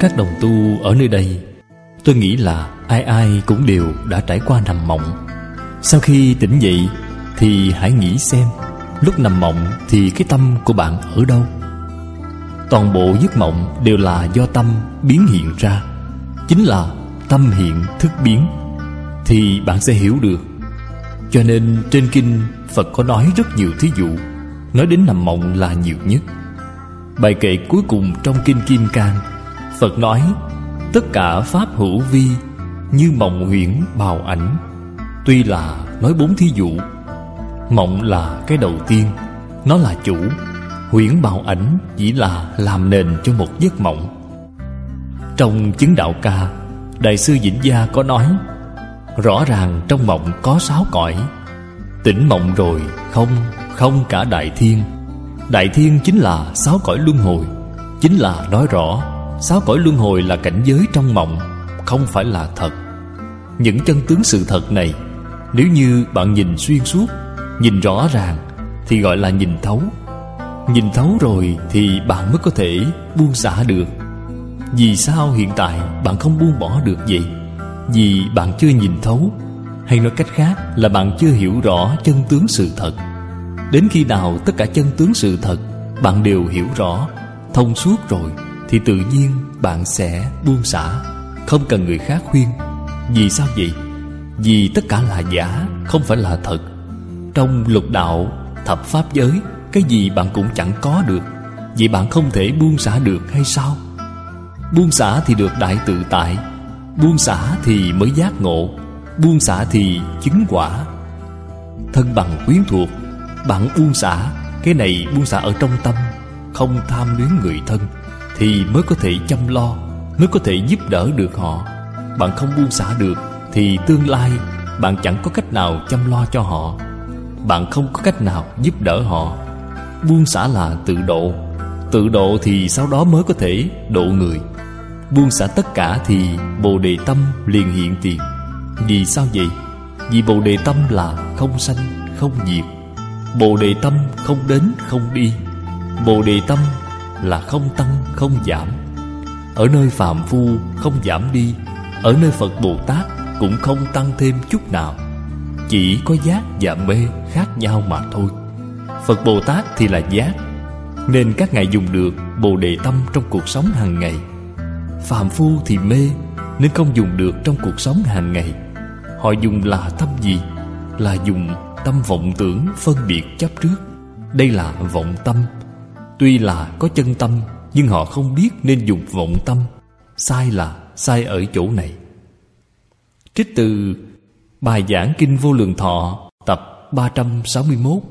các đồng tu ở nơi đây. Tôi nghĩ là ai ai cũng đều đã trải qua nằm mộng. Sau khi tỉnh dậy Thì hãy nghĩ xem, Lúc nằm mộng thì cái tâm của bạn ở đâu? Toàn bộ giấc mộng đều là do tâm biến hiện ra. Chính là tâm hiện thức biến Thì bạn sẽ hiểu được. Cho nên trên kinh Phật có nói rất nhiều thí dụ, Nói đến nằm mộng là nhiều nhất. Bài kệ cuối cùng trong Kinh Kim Cang Phật nói, Tất cả Pháp hữu vi Như mộng huyễn bào ảnh. Tuy là nói bốn thí dụ, Mộng là cái đầu tiên, Nó là chủ. Huyễn bào ảnh chỉ là làm nền cho một giấc mộng. Trong chứng đạo ca, Đại sư Vĩnh Gia có nói, Rõ ràng trong mộng có sáu cõi. Tỉnh mộng rồi, không Không cả đại thiên. Đại thiên chính là sáu cõi luân hồi, Chính là nói rõ Sáu cõi luân hồi là cảnh giới trong mộng, Không phải là thật. Những chân tướng sự thật này, Nếu như bạn nhìn xuyên suốt, Nhìn rõ ràng, Thì gọi là nhìn thấu. Nhìn thấu rồi thì bạn mới có thể buông xả được. Vì sao hiện tại bạn không buông bỏ được vậy? Vì bạn chưa nhìn thấu, Hay nói cách khác là bạn chưa hiểu rõ chân tướng sự thật. Đến khi nào tất cả chân tướng sự thật Bạn đều hiểu rõ, Thông suốt rồi thì tự nhiên bạn sẽ buông xả, Không cần người khác khuyên. Vì sao vậy? Vì tất cả là giả, Không phải là thật. Trong lục đạo, Thập pháp giới, Cái gì bạn cũng chẳng có được. Vậy bạn không thể buông xả được hay sao? Buông xả thì được đại tự tại, Buông xả thì mới giác ngộ, Buông xả thì chứng quả. Thân bằng quyến thuộc, bạn buông xả, Cái này buông xả ở trong tâm, Không tham luyến người thân. Thì mới có thể chăm lo Mới có thể giúp đỡ được họ. Bạn không buông xả được Thì tương lai bạn chẳng có cách nào chăm lo cho họ. Bạn không có cách nào giúp đỡ họ. Buông xả là tự độ. Tự độ thì sau đó mới có thể độ người. Buông xả tất cả thì Bồ Đề Tâm liền hiện tiền. Vì sao vậy? Vì Bồ Đề Tâm là không sanh, không diệt. Bồ đề tâm không đến không đi. Bồ đề tâm là không tăng, không giảm. Ở nơi phàm phu không giảm đi, Ở nơi Phật Bồ Tát cũng không tăng thêm chút nào. Chỉ có giác và mê khác nhau mà thôi. Phật Bồ Tát thì là giác, Nên các ngài dùng được Bồ đề tâm trong cuộc sống hàng ngày. Phàm phu thì mê, Nên không dùng được trong cuộc sống hàng ngày. Họ dùng là tâm gì? Là dùng tâm vọng tưởng phân biệt chấp trước. Đây là vọng tâm tuy là có chân tâm, nhưng họ không biết nên dùng vọng tâm. Sai là sai ở chỗ này. Trích từ bài giảng kinh vô lượng thọ, tập 361